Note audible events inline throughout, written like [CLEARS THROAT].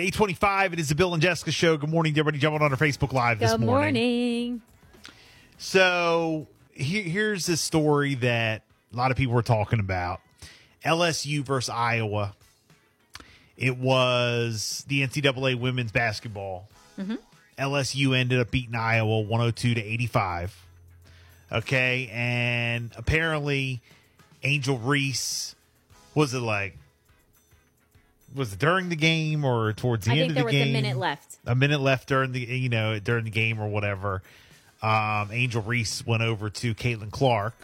825, it is the Bill and Jessica show. Good morning to everybody jumping on our Facebook Live this morning. Good morning. morning. So he- here's this story that a lot of people were talking about LSU versus Iowa. It was the NCAA women's basketball. Mm-hmm. LSU ended up beating Iowa 102 to 85. Okay. And apparently, Angel Reese, was it like, was it during the game or towards the I end think of there the was game? a minute left. a minute left during the you know during the game or whatever. Um, Angel Reese went over to Caitlin Clark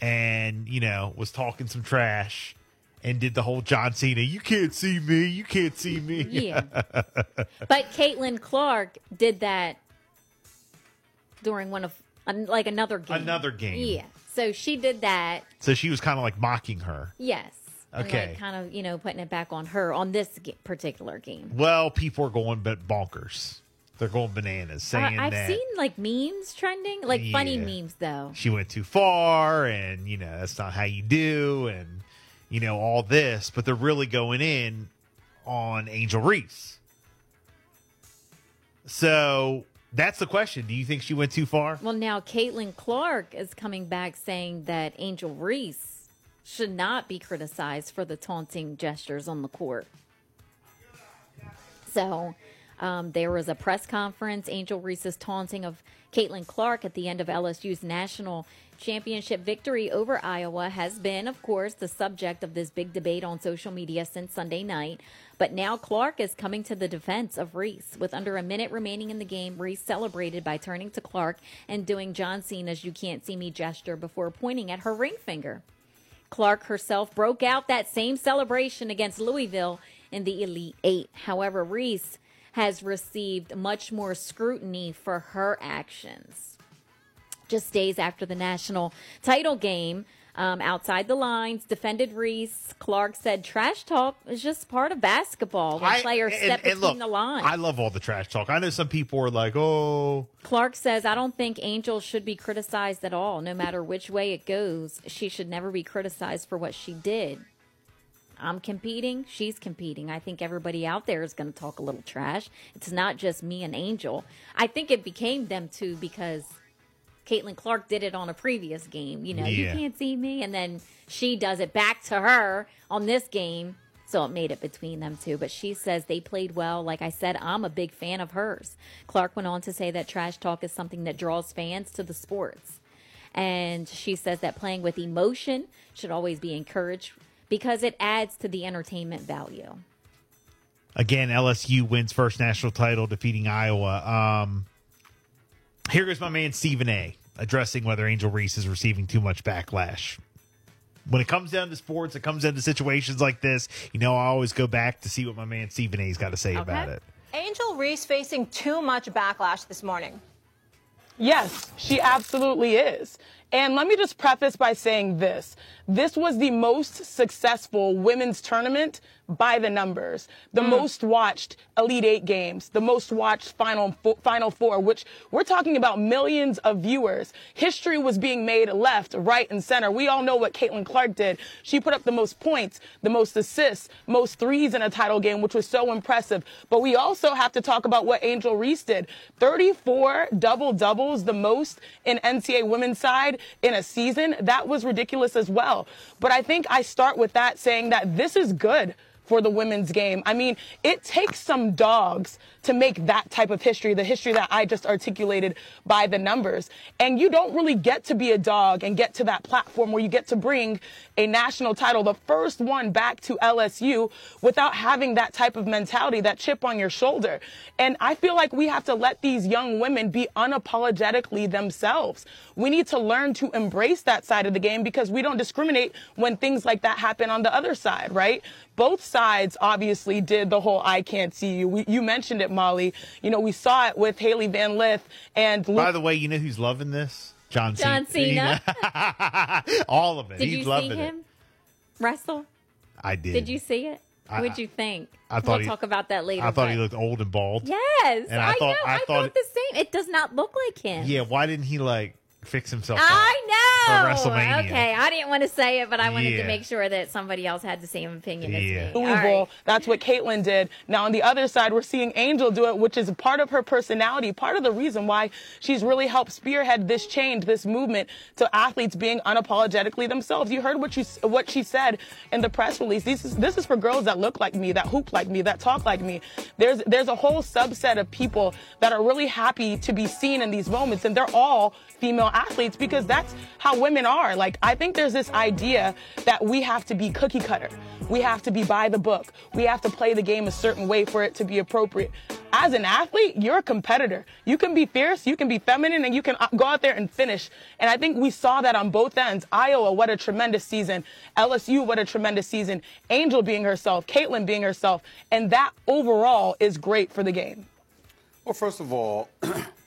and you know was talking some trash and did the whole John Cena. You can't see me. You can't see me. Yeah. [LAUGHS] but Caitlin Clark did that during one of like another game. Another game. Yeah. So she did that. So she was kind of like mocking her. Yes. Okay. like, kind of, you know, putting it back on her on this particular game. Well, people are going but bonkers. They're going bananas, saying I've that seen like memes trending, like funny memes though. she went too far, and you know that's not how you do, and you know all this. But they're really going in on Angel Reese. So that's the question. Do you think she went too far? Well, now Caitlin Clark is coming back saying that Angel Reese should not be criticized for the taunting gestures on the court. So um, there was a press conference. Angel Reese's taunting of Caitlin Clark at the end of LSU's national championship victory over Iowa has been, of course, the subject of this big debate on social media since Sunday night. But now Clark is coming to the defense of Reese. With under a minute remaining in the game, Reese celebrated by turning to Clark and doing John Cena's You Can't See Me gesture before pointing at her ring finger. Clark herself broke out that same celebration against Louisville in the Elite Eight. However, Reese has received much more scrutiny for her actions. Just days after the national title game, um, outside the lines, defended Reese. Clark said, "Trash talk is just part of basketball when I- players and- step and between look, the lines." I love all the trash talk. I know some people are like, "Oh, Clark says, I don't think Angel should be criticized at all, no matter which way it goes. She should never be criticized for what she did. I'm competing, she's competing. I think everybody out there is going to talk a little trash. It's not just me and Angel. I think it became them two because Caitlin Clark did it on a previous game. You know, you can't see me. And then she does it back to her on this game. So it made it between them two. But she says they played well. Like I said, I'm a big fan of hers. Clark went on to say that trash talk is something that draws fans to the sports. And she says that playing with emotion should always be encouraged because it adds to the entertainment value. Again, LSU wins first national title, defeating Iowa. Um, here goes my man Stephen A. addressing whether Angel Reese is receiving too much backlash. When it comes down to sports, it comes down to situations like this. You know, I always go back to see what my man Stephen A's got to say about it. Angel Reese facing too much backlash this morning. Yes, she absolutely is. And let me just preface by saying this. This was the most successful women's tournament by the numbers. The hmm. most watched Elite Eight games, the most watched Final Four, Final Four, which we're talking about millions of viewers. History was being made left, right, and center. We all know what Caitlin Clark did. She put up the most points, the most assists, most threes in a title game, which was so impressive. But we also have to talk about what Angel Reese did. 34 double doubles, the most in NCAA women's side in a season. That was ridiculous as well. But I think I start with that saying that this is good for the women's game. I mean, it takes some dogs to make that type of history, the history that I just articulated by the numbers. And you don't really get to be a dog and get to that platform where you get to bring a national title, the first one back to LSU without having that type of mentality, that chip on your shoulder. And I feel like we have to let these young women be unapologetically themselves. We need to learn to embrace that side of the game because we don't discriminate when things like that happen on the other side, right? Both sides obviously did the whole I can't see you. We, you mentioned it, Molly. You know, we saw it with Hailey Van Lith and By the way, you know who's loving this? John, John Cena. [LAUGHS] All of it. Did He's you see loving him it. wrestle? I did. Did you see it? I- What'd you think? I thought we'll he- talk about that later. I thought he looked old and bald. Yes, And I I, thought- know. I I, thought thought, it- the same. It does not look like him. Yeah, why didn't he like fix himself. up I know. For WrestleMania. Okay, I didn't want to say it, but I wanted Yeah. to make sure that somebody else had the same opinion as Yeah. me. Louisville. right. That's what Caitlin did. Now on the other side, we're seeing Angel do it, which is part of her personality, part of the reason why she's really helped spearhead this change, this movement to athletes being unapologetically themselves. You heard what you what she said in the press release. This is this is for girls that look like me, that hoop like me, that talk like me. There's there's a whole subset of people that are really happy to be seen in these moments, and they're all female athletes because that's how women are. Like, I think there's this idea that we have to be cookie cutter. We have to be by the book. We have to play the game a certain way for it to be appropriate. As an athlete, you're a competitor. You can be fierce, you can be feminine, and you can uh, go out there and finish. And I think we saw that on both ends. Iowa, what a tremendous season. LSU, what a tremendous season. Angel being herself, Caitlin being herself. And that overall is great for the game. Well, first of all, [CLEARS THROAT]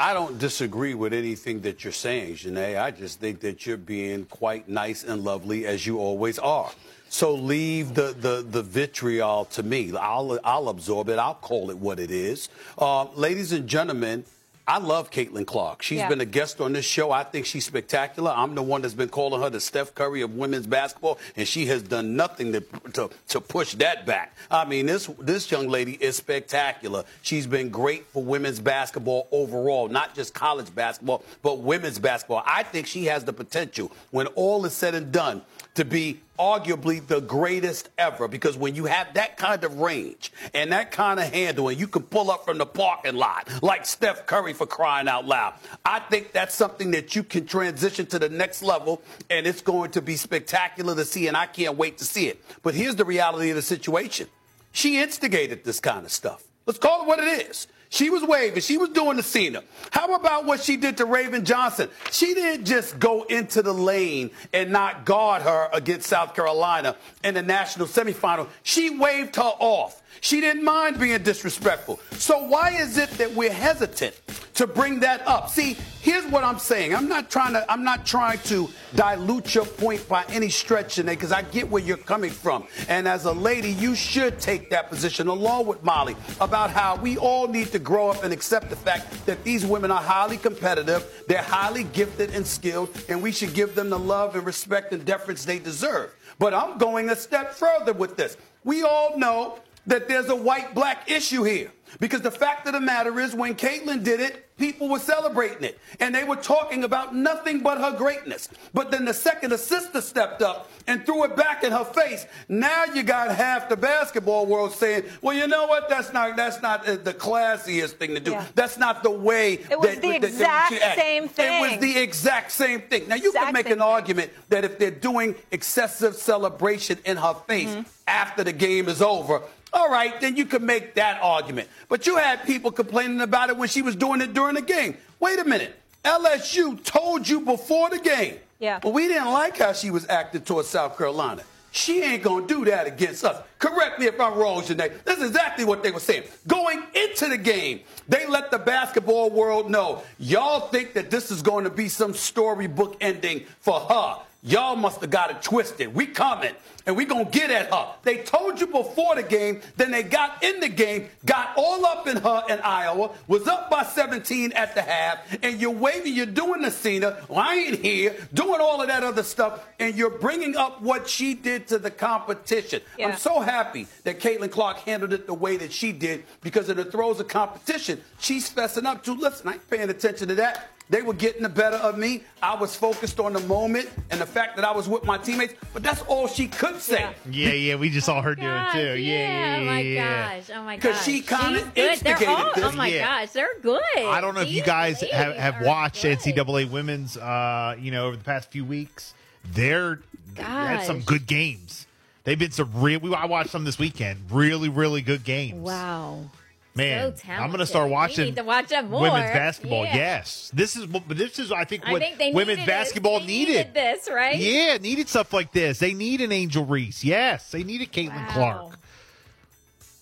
I don't disagree with anything that you're saying, Janae. I just think that you're being quite nice and lovely as you always are. So leave the, the, the vitriol to me. I'll, I'll absorb it. I'll call it what it is. Uh, ladies and gentlemen, I love Caitlin Clark. She's Yeah. been a guest on this show. I think she's spectacular. I'm the one that's been calling her the Steph Curry of women's basketball, and she has done nothing to, to, to push that back. I mean, this, this young lady is spectacular. She's been great for women's basketball overall, not just college basketball, but women's basketball. I think she has the potential, when all is said and done, to be arguably the greatest ever because when you have that kind of range and that kind of handle and you can pull up from the parking lot like Steph Curry for crying out loud, I think that's something that you can transition to the next level and it's going to be spectacular to see and I can't wait to see it. But here's the reality of the situation. She instigated this kind of stuff. Let's call it what it is. She was waving. She was doing the Cena. How about what she did to Raven Johnson? She didn't just go into the lane and not guard her against South Carolina in the national semifinal. She waved her off. She didn't mind being disrespectful. So why is it that we're hesitant to bring that up? See, here's what I'm saying. I'm not trying to I'm not trying to dilute your point by any stretch, Janae, because I get where you're coming from. And as a lady, you should take that position along with Molly about how we all need to grow up and accept the fact that these women are highly competitive, they're highly gifted and skilled, and we should give them the love and respect and deference they deserve. But I'm going a step further with this. We all know that there's a white black issue here. Because the fact of the matter is, when Caitlin did it, people were celebrating it. And they were talking about nothing but her greatness. But then the second a sister stepped up and threw it back in her face, now you got half the basketball world saying, well, you know what? That's not that's not uh, the classiest thing to do. Yeah. That's not the way. It was that- the that- that exact act. same It was the exact same thing. Now, you Exact can make an thing. argument that if they're doing excessive celebration in her face Mm-hmm. after the game is over, all right, then you could make that argument. But you had people complaining about it when she was doing it during the game. Wait a minute. LSU told you before the game. Yeah. But we didn't like how she was acting towards South Carolina. She ain't gonna do that against us. Correct me if I'm wrong, Janae. That's exactly what they were saying. Going into the game, they let the basketball world know y'all think that this is going to be some storybook ending for her. Y'all must have got it twisted. We coming and we gonna get at her. They told you before the game, then they got in the game, got all up in her in Iowa, was up by 17 at the half, and you're waving, you're doing the Cena, lying here, doing all of that other stuff, and you're bringing up what she did to the competition. Yeah. I'm so happy that Caitlin Clark handled it the way that she did because in the throes of competition, she's fessing up to, listen, I ain't paying attention to that. They were getting the better of me. I was focused on the moment and the fact that I was with my teammates, but that's all she could say. Yeah. Yeah, yeah, we just saw her do it Gosh, too. Yeah, yeah, Oh my yeah. gosh. Oh my gosh. 'Cause she kinda She's good. They're instigated all, this. Oh my Yeah. gosh, they're good. I don't know if you guys have, have watched good. NCAA women's, uh, you know, over the past few weeks. They're they had some good games. They've been some real. I watched some this weekend. Really, really good games. Wow. Man! so I'm going to start watching. to watch. Women's basketball. Yeah. Yes, this is. This is. I think I what think women's needed basketball. They needed. this, right? Yeah, needed stuff like this. They need an Angel Reese. Yes, they needed Caitlin Wow. Clark.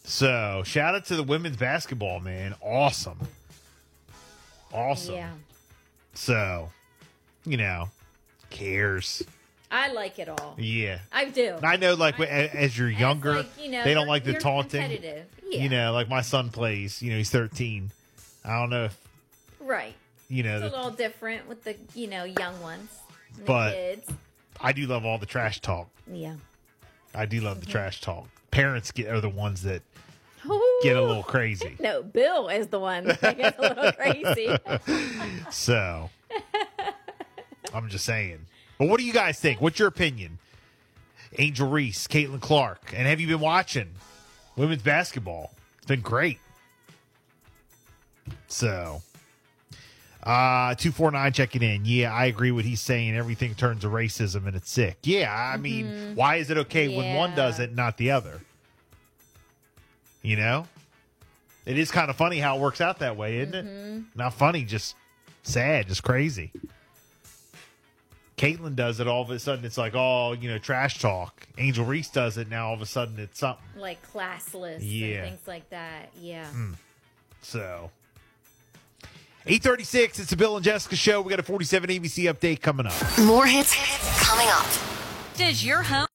So shout out to the women's basketball, man. Awesome. Awesome. Yeah. So, you know, cares. I like it all. Yeah. I do. And I know, like, a- as you're younger, like, you know, they don't like the taunting. Yeah. You know, like my son plays, you know, he's 13. I don't know if Right. you know, It's a little different with the you know young ones, But- kids. I do love all the trash talk. Yeah. I do love the mm-hmm. trash talk. Parents get are the ones that Ooh. get a little crazy. [LAUGHS] No, Bill is the one that gets a little [LAUGHS] crazy. So [LAUGHS] I'm just saying. But what do you guys think? What's your opinion? Angel Reese, Caitlin Clark, and have you been watching women's basketball? It's been great. So, uh, two four nine checking in. Yeah, I agree with he's saying. Everything turns to racism and it's sick. Yeah, I mean, why is it okay when one does it, and not the other? You know, it is kind of funny how it works out that way, isn't it? Not funny, just sad, just crazy. Caitlin does it all of a sudden. It's like, oh, you know, trash talk. Angel Reese does it now. All of a sudden, it's something. like classless Yeah. and things like that. Yeah. Hmm. So, eight thirty six. It's the Bill and Jessica show. We got a forty seven ABC update coming up. More hits coming up. Does your home